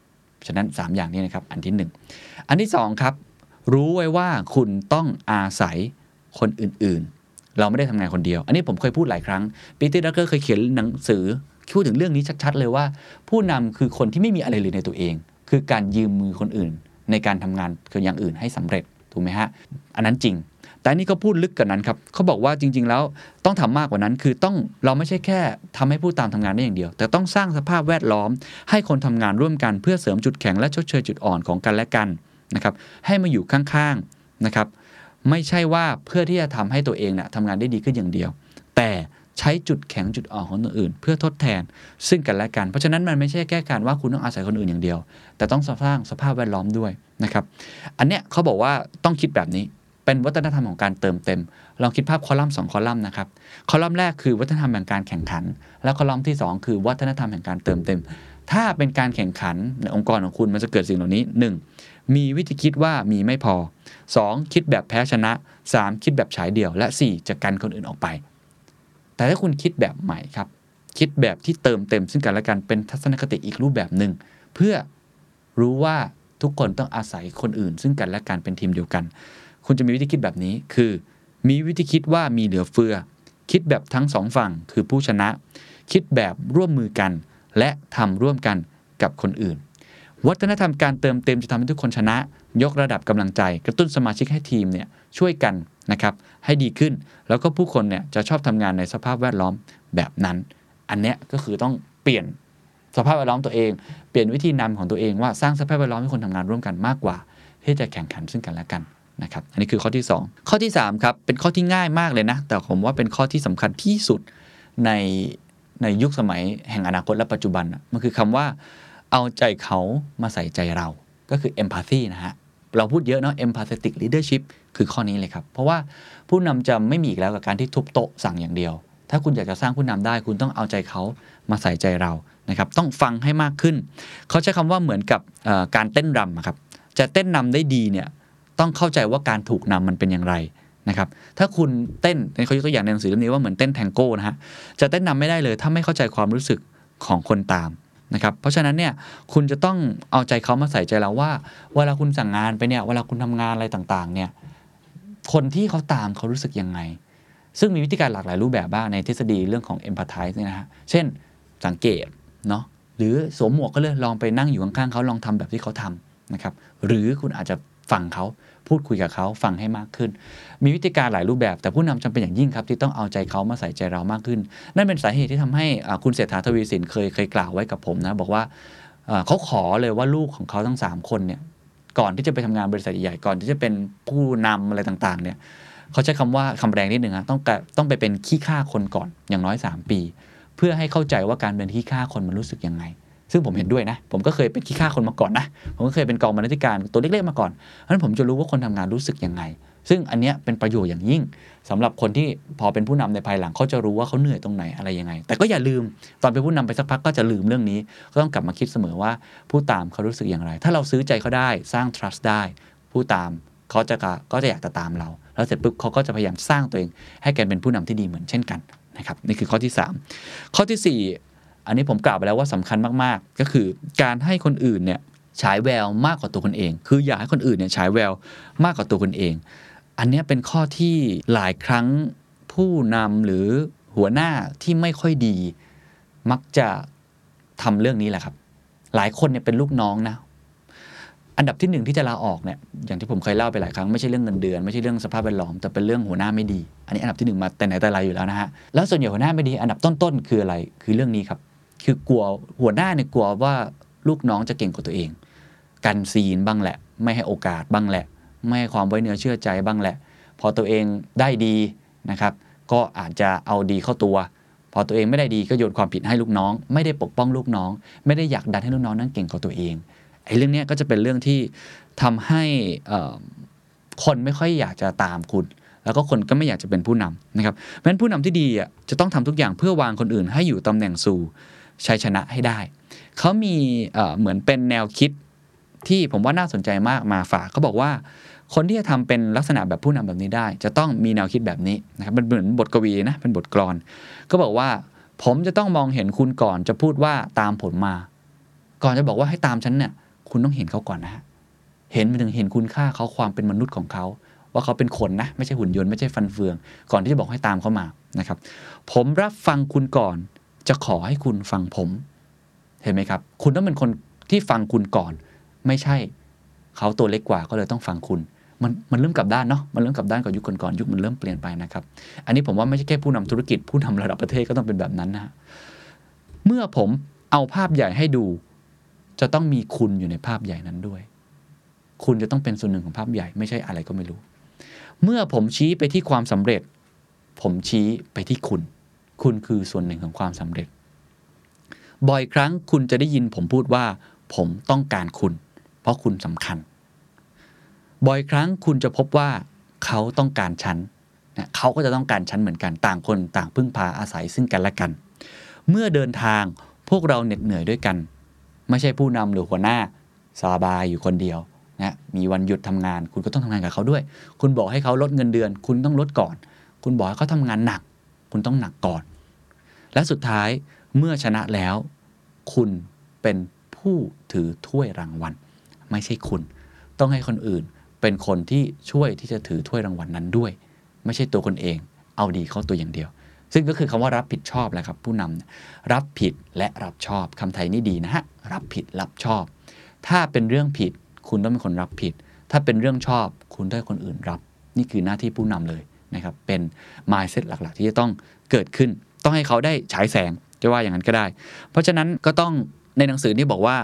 ฉะนั้น 3 อย่างนี้นะครับ อันที่ 1 อันที่2ครับ รู้ไว้ว่าคุณต้องอาศัยคนอื่นๆ เราไม่ได้ทำงานคนเดียว อันนี้ผมเคยพูดหลายครั้ง Peter Drucker เคยเขียนหนังสือพูดถึงเรื่องนี้ชัดๆเลยว่า ผู้นำคือคนที่ไม่มีอะไรเลยในตัวเอง คือการยืมมือคนอื่น ในการทำงานคืออย่างอื่นให้สำเร็จถูกไหมฮะอันนั้นจริง แต่นนี้ก็พูดลึกกว่านั้นครับเขาบอกว่าจริง ๆ แล้วต้องทำมากกว่านั้น คือต้องเราไม่ใช่แค่ทำให้ผู้ตามทำงานได้อย่างเดียว แต่ต้องสร้างสภาพแวดล้อม ให้คนทำงานร่วมกันเพื่อเสริมจุดแข็งและชดเชยจุดอ่อนของกันและกันนะครับให้มาอยู่ข้างๆนะครับไม่ใช่ว่าเพื่อที่จะทำให้ตัวเองเนะ่ยทำงานได้ดีขึ้นอย่างเดียว แต่ใช้จุดแข็งจุดอ่อนของตัวอื่น เพื่อทดแทนซึ่งกันและกัน เพราะฉะนั้นมันไม่ใช่แค่การว่าคุณต้องอาศัยคนอื่นอย่างเดียว แต่ต้องสร้างสภาพแวดล้อมด้วยนะครับ อันเนี้ยเขาบอกว่าต้องคิดแบบนี้ เป็นวัฒนธรรมของการเติมเต็ม ลองคิดภาพคอลัมน์สองคอลัมน์นะครับ คอลัมน์แรกคือวัฒนธรรมแห่งการแข่งขัน แล้วคอลัมน์ที่ 2 คือวัฒนธรรมแห่งการเติมเต็ม ถ้าเป็นการแข่งขันในองค์กรของคุณมันจะเกิดสิ่งเหล่านี้ 1. มีวิธีคิดว่ามีไม่พอ 2. คิดแบบแพ้ชนะ 3. คิดแบบฉายเดี่ยว และ 4. จะกันคนอื่นออกไป แต่ถ้าคุณคิดแบบใหม่ครับ คิดแบบที่เติมเต็ม ซึ่งกันและกันเป็นทัศนคติอีกรูปแบบหนึ่งเพื่อรู้ว่าทุกคนต้องอาศัยคนอื่น ซึ่งกันและกันเป็นทีมเดียวกัน คุณจะมีวิธีคิดแบบนี้คือ มีวิธีคิดว่ามีเหลือเฟือ คิดแบบทั้งสองฝั่งคือผู้ชนะ คิดแบบร่วมมือกัน และทำร่วมกันกับคนอื่น วัฒนธรรมการเติมเต็มจะทำให้ทุกคนชนะ ยกระดับกำลังใจ กระตุ้นสมาชิกให้ทีมเนี่ยช่วยกันนะครับให้ดีขึ้นแล้วก็ผู้คนเนี่ยจะชอบทำงานในสภาพแวดล้อมแบบนั้น อันเนี้ยก็คือต้องเปลี่ยนสภาพแวดล้อมตัวเอง เปลี่ยนวิธีนำของตัวเองว่าสร้างสภาพแวดล้อมให้คนทำงานร่วมกันมากกว่า ที่จะแข่งขันซึ่งกันและกัน นะครับอันนี้คือข้อที่ 2 ข้อที่3ครับเป็นข้อที่ง่ายมากเลยนะ แต่ผมว่าเป็นข้อที่สำคัญที่สุดในในยุคสมัยแห่งอนาคตและปัจจุบันมันคือคำว่าเอาใจเขามาใส่ใจเราก็คือ empathy นะฮะเราพูดเยอะเนาะ empathetic leadership คือข้อนี้เลยครับ เพราะว่าผู้นำจะไม่มีอีกแล้วกับการที่ทุบโต๊ะสั่งอย่างเดียว ถ้าคุณอยากจะสร้างผู้นำได้ คุณต้องเอาใจเขามาใส่ใจเรานะครับต้องฟังให้มากขึ้น เขาใช้คำว่าเหมือนกับการเต้นรำครับจะเต้นนำได้ดีเนี่ย ต้องเข้าใจว่าการถูกนำมันเป็นอย่างไรนะครับถ้าคุณเต้นเขายกตัวอย่างในหนังสือเล่มนี้ว่าเหมือนเต้นแทงโก้นะฮะจะเต้นนำไม่ได้เลย ถ้าไม่เข้าใจความรู้สึกของคนตามนะครับเพราะฉะนั้นเนี่ยคุณจะต้องเอาใจเขามาใส่ใจเราว่า เวลาคุณสั่งงานไปเนี่ยเวลาคุณทำงานอะไรต่างๆเนี่ยคนที่เขาตามเขารู้สึกยังไง ซึ่งมีวิธีการหลากหลายรูปแบบบ้างในทฤษฎีเรื่องของ empathize เนี่ยนะฮะเช่นสังเกตเนาะหรือสวมหมวกก็เลยลองไปนั่งอยู่ข้างๆเขาลองทำแบบที่เขาทำนะครับหรือคุณอาจจะฟังเขา พูดคุยกับเขาฟังให้มากขึ้น มีวิธีการหลายรูปแบบ แต่ผู้นำจำเป็นอย่างยิ่งครับ ที่ต้องเอาใจเขามาใส่ใจเรามากขึ้น นั่นเป็นสาเหตุที่ทำให้คุณเศรษฐาทวีสินเคยเคยกล่าวไว้กับผมนะ บอกว่าเขาขอเลยว่าลูกของเขาทั้ง 3 คนเนี่ยก่อนที่จะไปทำงานบริษัทใหญ่ก่อนที่จะเป็นผู้นำอะไรต่างๆเนี่ยเขาใช้คำว่าคำแรงนิดหนึ่งนะต้องต้องไปเป็นขี้ข้าคนก่อนอย่างน้อย 3 ปี เพื่อให้เข้าใจว่าการเป็นขี้ข้าคนมันรู้สึกยังไง ซึ่งผมเห็นด้วยนะ ผมก็เคยเป็นขี้ข้าคนมาก่อนนะ ผมก็เคยเป็นกองบรรณาธิการตัวเล็กๆมาก่อนเพราะฉะนั้นผมจะรู้ว่าคนทำงานรู้สึกยังไง ซึ่งอันเนี้ยเป็นประโยชน์อย่างยิ่งสำหรับคนที่พอเป็นผู้นำในภายหลังเขาจะรู้ว่าเขาเหนื่อยตรงไหนอะไรยังไง แต่ก็อย่าลืมตอนเป็นผู้นำไปสักพักก็จะลืมเรื่องนี้ ก็ต้องกลับมาคิดเสมอว่าผู้ตามเขารู้สึกอย่างไร ถ้าเราซื้อใจเขาได้สร้าง trust ได้ ผู้ตามเขาจะก็จะอยากจะตามเรา แล้วเสร็จปุ๊บเขาก็จะพยายามสร้างตัวเอง ให้แกเป็นผู้นำที่ดีเหมือนเช่นกันนะครับนี่คือข้อที่ 3 ข้อที่ อันนี้ผมกล่าวไปแล้วว่าสำคัญมากๆ ก็คือการให้คนอื่นเนี่ยฉายแววมากกว่าตัวคนเอง คืออยากให้คนอื่นเนี่ยฉายแววมากกว่าตัวคนเอง อันนี้เป็นข้อที่หลายครั้งผู้นำหรือหัวหน้าที่ไม่ค่อยดี มักจะทำเรื่องนี้แหละครับ หลายคนเนี่ยเป็นลูกน้องนะอันดับที่หนึ่งที่จะลาออกเนี่ยอย่างที่ผมเคยเล่าไปหลายครั้งไม่ใช่เรื่องเงินเดือนไม่ใช่เรื่องสภาพแวดล้อมแต่เป็นเรื่องหัวหน้าไม่ดี อันนี้อันดับที่หนึ่งมาแต่ไหนแต่ไรอยู่แล้วนะฮะแล้วส่วนใหญ่หัวหน้าไม่ดีอันดับต้นๆคืออะไรคือเรื่องนี้ครับ คือกลัวหัวหน้าเนี่ยกลัวว่าลูกน้องจะเก่งกว่าตัวเอง กันซีนบ้างแหละ ไม่ให้โอกาสบ้างแหละ ไม่ให้ความไว้เนื้อเชื่อใจบ้างแหละ พอตัวเองได้ดีนะครับ ก็อาจจะเอาดีเข้าตัว พอตัวเองไม่ได้ดีก็โยนความผิดให้ลูกน้อง ไม่ได้ปกป้องลูกน้อง ไม่ได้อยากดันให้ลูกน้องนั้นเก่งกว่าตัวเองไอ้เรื่องนี้ก็จะเป็นเรื่องที่ทำให้คนไม่ค่อยอยากจะตามคุณ แล้วก็คนก็ไม่อยากจะเป็นผู้นำนะครับเพราะฉะนั้นผู้นำที่ดีอะจะต้องทำทุกอย่างเพื่อวางคนอื่นให้อยู่ตำแหน่งสู่ ชัยชนะให้ได้ เขามีเหมือนเป็นแนวคิดที่ผมว่าน่าสนใจมากมาฝากเขาบอกว่า คนที่จะทำเป็นลักษณะแบบผู้นำแบบนี้ได้ จะต้องมีแนวคิดแบบนี้นะครับมันเหมือนบทกวีนะเป็นบทกลอน ก็บอกว่าผมจะต้องมองเห็นคุณก่อนจะพูดว่าตามผลมา ก่อนจะบอกว่าให้ตามฉันเนี่ยคุณต้องเห็นเขาก่อนนะฮะเห็นถึงเห็นคุณค่าเขาความเป็นมนุษย์ของเขา ว่าเขาเป็นคนนะ ไม่ใช่หุ่นยนต์ไม่ใช่ฟันเฟือง ก่อนที่จะบอกให้ตามเขามานะครับ ผมรับฟังคุณก่อน จะขอให้คุณฟังผม เห็นไหมครับ คุณต้องเป็นคนที่ฟังคุณก่อน ไม่ใช่ เขาตัวเล็กกว่าก็เลยต้องฟังคุณมันมันเริ่มกลับด้านเนาะ มันเริ่มกลับด้านกับยุคก่อนๆยุคมันเริ่มเปลี่ยนไปนะครับ อันนี้ผมว่าไม่ใช่แค่ผู้นำธุรกิจผู้นำระดับประเทศก็ต้องเป็นแบบนั้นนะฮะเมื่อผมเอาภาพใหญ่ให้ดู จะต้องมีคุณอยู่ในภาพใหญ่นั้นด้วย คุณจะต้องเป็นส่วนหนึ่งของภาพใหญ่ไม่ใช่อะไรก็ไม่รู้ เมื่อผมชี้ไปที่ความสำเร็จ ผมชี้ไปที่คุณ คุณคือส่วนหนึ่งของความสำเร็จ บ่อยครั้งคุณจะได้ยินผมพูดว่า ผมต้องการคุณ เพราะคุณสำคัญ บ่อยครั้งคุณจะพบว่า เขาต้องการฉันนะเขาก็จะต้องการฉันเหมือนกันต่างคนต่างพึ่งพาอาศัยซึ่งกันและกัน เมื่อเดินทางพวกเราเหน็ดเหนื่อยด้วยกัน ไม่ใช่ผู้นำหรือหัวหน้าสบายอยู่คนเดียวนะมีวันหยุดทำงาน คุณก็ต้องทำงานกับเขาด้วย คุณบอกให้เขาลดเงินเดือน คุณต้องลดก่อน คุณบอกให้เขาทำงานหนัก คุณต้องหนักก่อน และสุดท้ายเมื่อชนะแล้ว คุณเป็นผู้ถือถ้วยรางวัล ไม่ใช่คุณ ต้องให้คนอื่นเป็นคนที่ช่วยที่จะถือถ้วยรางวัลนั้นด้วย ไม่ใช่ตัวคนเอง เอาดีเข้าตัวอย่างเดียว ซึ่งก็คือคำว่ารับผิดชอบแหละครับ ผู้นำเนี่ยรับผิดและรับชอบคำไทยนี่ดีนะฮะรับผิดรับชอบ ถ้าเป็นเรื่องผิด คุณต้องเป็นคนรับผิด ถ้าเป็นเรื่องชอบ คุณต้องให้คนอื่นรับ นี่คือหน้าที่ผู้นำเลย นะครับเป็น mindset หลักๆ ที่จะต้องเกิดขึ้น ต้องให้เขาได้ฉายแสงจะว่าอย่างนั้นก็ได้ เพราะฉะนั้นก็ต้องในหนังสือนี่บอกว่า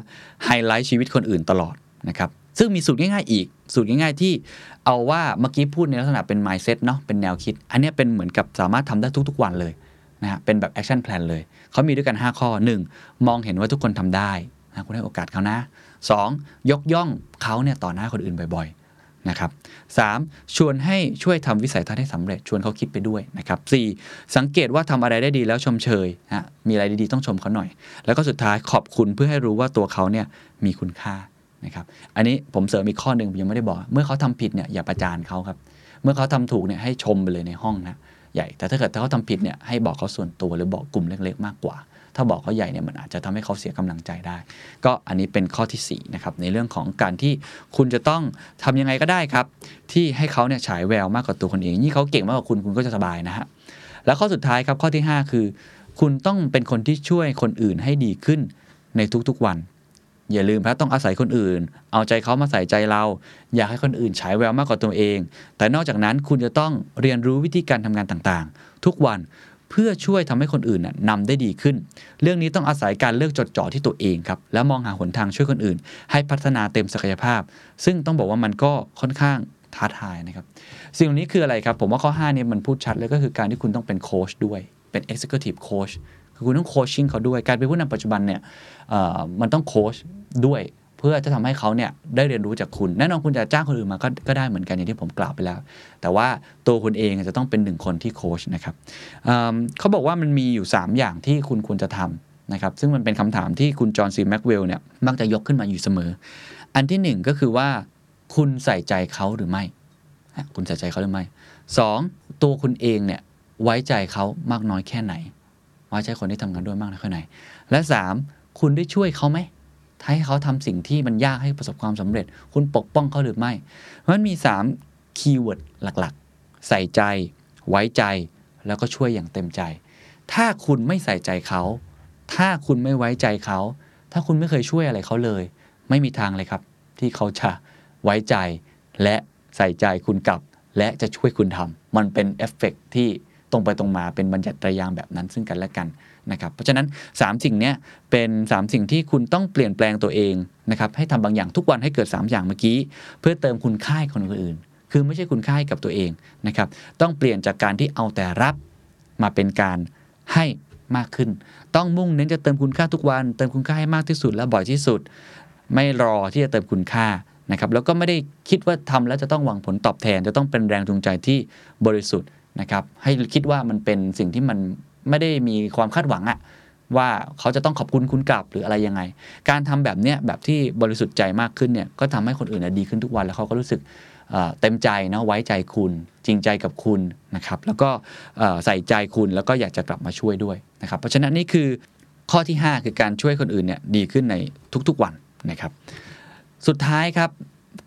ไฮไลท์ชีวิตคนอื่นตลอดนะครับซึ่งมีสูตรง่ายๆอีก สูตรง่ายๆที่เอาว่าเมื่อกี้พูดในลักษณะเป็น mindset เนาะเป็นแนวคิด อันนี้เป็นเหมือนกับสามารถทำได้ทุกๆวันเลยนะฮะเป็นแบบ action plan เลย เขามีด้วยกัน 5 ข้อ 1. มองเห็นว่าทุกคนทำได้นะคุณให้โอกาสเขานะ 2. ยกย่องเขาเนี่ยต่อหน้าคนอื่นบ่อยๆ นะครับ 3. ชวนให้ช่วยทำวิสัยทัศน์ให้สำเร็จชวนเขาคิดไปด้วยนะครับ 4. สังเกตว่าทำอะไรได้ดีแล้วชมเชยนะมีอะไรดีๆต้องชมเขาหน่อย แล้วก็สุดท้ายขอบคุณเพื่อให้รู้ว่าตัวเขาเนี่ยมีคุณค่านะครับ อันนี้ผมเสริมอีกข้อหนึ่งผมยังไม่ได้บอก เมื่อเขาทำผิดเนี่ยอย่าประจานเขาครับ เมื่อเขาทำถูกเนี่ยให้ชมไปเลยในห้องนะใหญ่แต่ถ้าเกิดถ้าเขาทำผิดเนี่ยให้บอกเขาส่วนตัวหรือบอกกลุ่มเล็กๆมากกว่า ถ้าบอกเขาใหญ่เนี่ยมันอาจจะทำให้เขาเสียกำลังใจได้ ก็อันนี้เป็นข้อที่4นะครับในเรื่องของการที่คุณจะต้องทำยังไงก็ได้ครับ ที่ให้เขาเนี่ยฉายแววมากกว่าตัวคนเองยิ่งเขาเก่งมากกว่าคุณคุณก็จะสบายนะฮะแล้วข้อสุดท้ายครับข้อที่ 5 คือ คุณต้องเป็นคนที่ช่วยคนอื่นให้ดีขึ้นในทุกๆวันอย่าลืมครับต้องอาศัยคนอื่น เอาใจเขามาใส่ใจเรา อยากให้คนอื่นฉายแววมากกว่าตัวเอง แต่นอกจากนั้นคุณจะต้องเรียนรู้วิธีการทำงานต่างๆ ทุกวัน เพื่อช่วยทำให้คนอื่นน่ะนำได้ดีขึ้น เรื่องนี้ต้องอาศัยการเลือกจดจ่อที่ตัวเองครับ แล้วมองหาหนทางช่วยคนอื่น ให้พัฒนาเต็มศักยภาพ ซึ่งต้องบอกว่ามันก็ค่อนข้างท้าทายนะครับ สิ่งนี้คืออะไรครับ ผมว่าข้อ5เนี่ยมันพูดชัดเลยก็คือการที่คุณต้องเป็นโค้ชด้วย เป็น executive coach คือคุณต้อง coaching เขาด้วย การเป็นผู้นำปัจจุบันเนี่ยอ่อมันต้องโค้ชด้วย เพื่อจะทำให้เขาเนี่ยได้เรียนรู้จากคุณ แน่นอนคุณจะจ้างคนอื่นมาก็ก็ได้เหมือนกันอย่างที่ผมกล่าวไปแล้ว แต่ว่าตัวคุณเองจะต้องเป็นหนึ่งคนที่โค้ชนะครับเขาบอกว่ามันมีอยู่ 3 อย่างที่คุณควรจะทำนะครับซึ่งมันเป็นคำถามที่คุณ John C. Maxwell เนี่ยมักจะยกขึ้นมาอยู่เสมอ อันที่หนึ่งก็คือว่าคุณใส่ใจเขาหรือไม่ คุณใส่ใจเขาหรือไม่สองตัวคุณเองเนี่ยไว้ใจเขามากน้อยแค่ไหน ไว้ใจคนที่ทำงานด้วยมากน้อยแค่ไหน และสามคุณได้ช่วยเขาไหม ให้เขาทำสิ่งที่มันยากให้ประสบความสำเร็จ คุณปกป้องเขาหรือไม่เพราะฉะนั้นมีสามคีย์เวิร์ดหลักๆ ใส่ใจ ไว้ใจแล้วก็ช่วยอย่างเต็มใจ ถ้าคุณไม่ใส่ใจเขา ถ้าคุณไม่ไว้ใจเขา ถ้าคุณไม่เคยช่วยอะไรเขาเลย ไม่มีทางเลยครับ ที่เขาจะไว้ใจ และใส่ใจคุณกลับ และจะช่วยคุณทำมันเป็นเอฟเฟกต์ที่ ตรงไปตรงมาเป็นบัญญัติระยางแบบนั้นซึ่งกันและกันนะครับเพราะฉะนั้น 3 สิ่งนี้เป็น 3 สิ่งที่คุณต้องเปลี่ยนแปลงตัวเองนะครับให้ทำบางอย่างทุกวันให้เกิด 3 อย่างเมื่อกี้ เพื่อเติมคุณค่าให้คนอื่น คือไม่ใช่คุณค่าให้กับตัวเองนะครับต้องเปลี่ยนจากการที่เอาแต่รับมาเป็นการให้มากขึ้น ต้องมุ่งเน้นจะเติมคุณค่าทุกวัน เติมคุณค่าให้มากที่สุดและบ่อยที่สุด ไม่รอที่จะเติมคุณค่านะครับแล้วก็ไม่ได้คิดว่าทำแล้วจะต้องหวังผลตอบแทน จะต้องเป็นแรงจูงใจที่บริสุทธิ์ นะครับให้คิดว่ามันเป็นสิ่งที่มันไม่ได้มีความคาดหวังอะว่าเขาจะต้องขอบคุณคุณกลับหรืออะไรยังไง การทำแบบเนี้ยแบบที่บริสุทธิ์ใจมากขึ้นเนี่ยก็ทำให้คนอื่นนะดีขึ้นทุกวันแล้วเขาก็รู้สึกเต็มใจนะไว้ใจคุณจริงใจกับคุณนะครับ แล้วก็ใส่ใจคุณแล้วก็อยากจะกลับมาช่วยด้วยนะครับ เพราะฉะนั้นนี่คือข้อที่ 5 คือการช่วยคนอื่นเนี่ยดีขึ้นในทุกๆวันนะครับ สุดท้ายครับ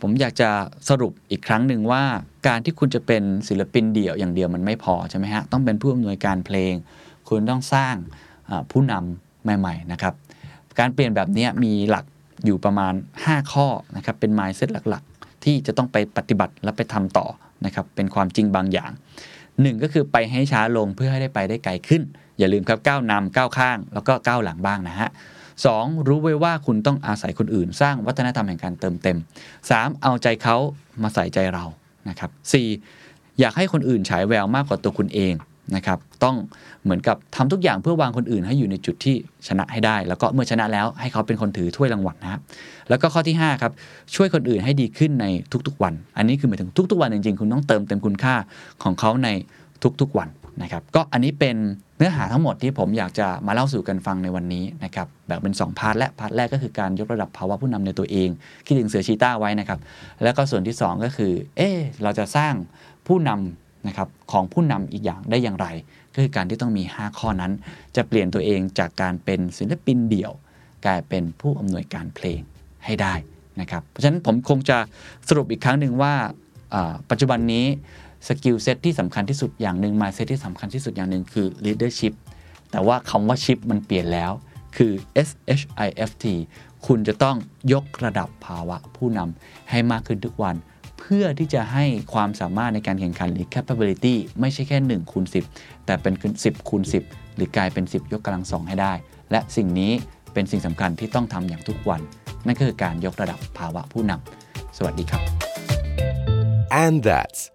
ผมอยากจะสรุปอีกครั้งหนึ่งว่า การที่คุณจะเป็นศิลปินเดี่ยวอย่างเดียวมันไม่พอใช่ไหมฮะ ต้องเป็นผู้อำนวยการเพลง คุณต้องสร้างผู้นำใหม่ ๆ นะครับ การเปลี่ยนแบบนี้มีหลักอยู่ประมาณ 5 ข้อนะครับ เป็น mindset หลักๆ ที่จะต้องไปปฏิบัติและไปทำต่อนะครับ เป็นความจริงบางอย่างหนึ่งก็คือไปให้ช้าลงเพื่อให้ได้ไปได้ไกลขึ้น อย่าลืมครับก้าวนำก้าวข้าง แล้วก็ก้าวหลังบ้างนะฮะสองรู้ไว้ว่าคุณต้องอาศัยคนอื่น สร้างวัฒนธรรมแห่งการเติมเต็มสามเอาใจเขามาใส่ใจเรา นะครับสี่อยากให้คนอื่นฉายแววมากกว่าตัวคุณเองนะครับ ต้องเหมือนกับทำทุกอย่างเพื่อวางคนอื่นให้อยู่ในจุดที่ชนะให้ได้ แล้วก็เมื่อชนะแล้วให้เขาเป็นคนถือถ้วยรางวัลนะครับ แล้วก็ข้อที่5ครับช่วยคนอื่นให้ดีขึ้นในทุกๆวัน อันนี้คือหมายถึงทุกๆวันจริงๆ คุณต้องเติมเต็มคุณค่าของเขาในทุกๆวัน นะครับก็อันนี้เป็นเนื้อหาทั้งหมดที่ผมอยากจะมาเล่าสู่กันฟังในวันนี้นะครับแบ่งเป็น 2 part และ part แรกก็คือการยกระดับภาวะผู้นำในตัวเอง คิดถึงเสือชีต้าไว้นะครับ แล้วก็ส่วนที่ 2 ก็คือ เอ๊ะเราจะสร้างผู้นำนะครับของผู้นำอีกอย่างได้อย่างไร ก็คือการที่ต้องมี 5 ข้อนั้น จะเปลี่ยนตัวเองจากการเป็นศิลปินเดี่ยว กลายเป็นผู้อำนวยการเพลงให้ได้นะครับเพราะฉะนั้นผมคงจะสรุปอีกครั้งหนึ่งว่าปัจจุบันนี้ skill set ที่สำคัญที่สุดอย่างหนึ่ง mindset ที่สำคัญที่สุดอย่างหนึ่งคือ leadership แต่ว่าคำว่า ship มันเปลี่ยนแล้ว คือ S H I F T คุณจะต้องยกระดับภาวะผู้นำให้มากขึ้นทุกวัน เพื่อที่จะให้ความสามารถในการแข่งขันหรือ capability ไม่ใช่แค่1คูณ10 แต่เป็น10คูณ10 หรือกลายเป็น 10 ยกกำลังสองให้ได้ และสิ่งนี้เป็นสิ่งสำคัญที่ต้องทำอย่างทุกวัน นั่นก็คือการยกระดับภาวะผู้นำสวัสดีครับ
And that's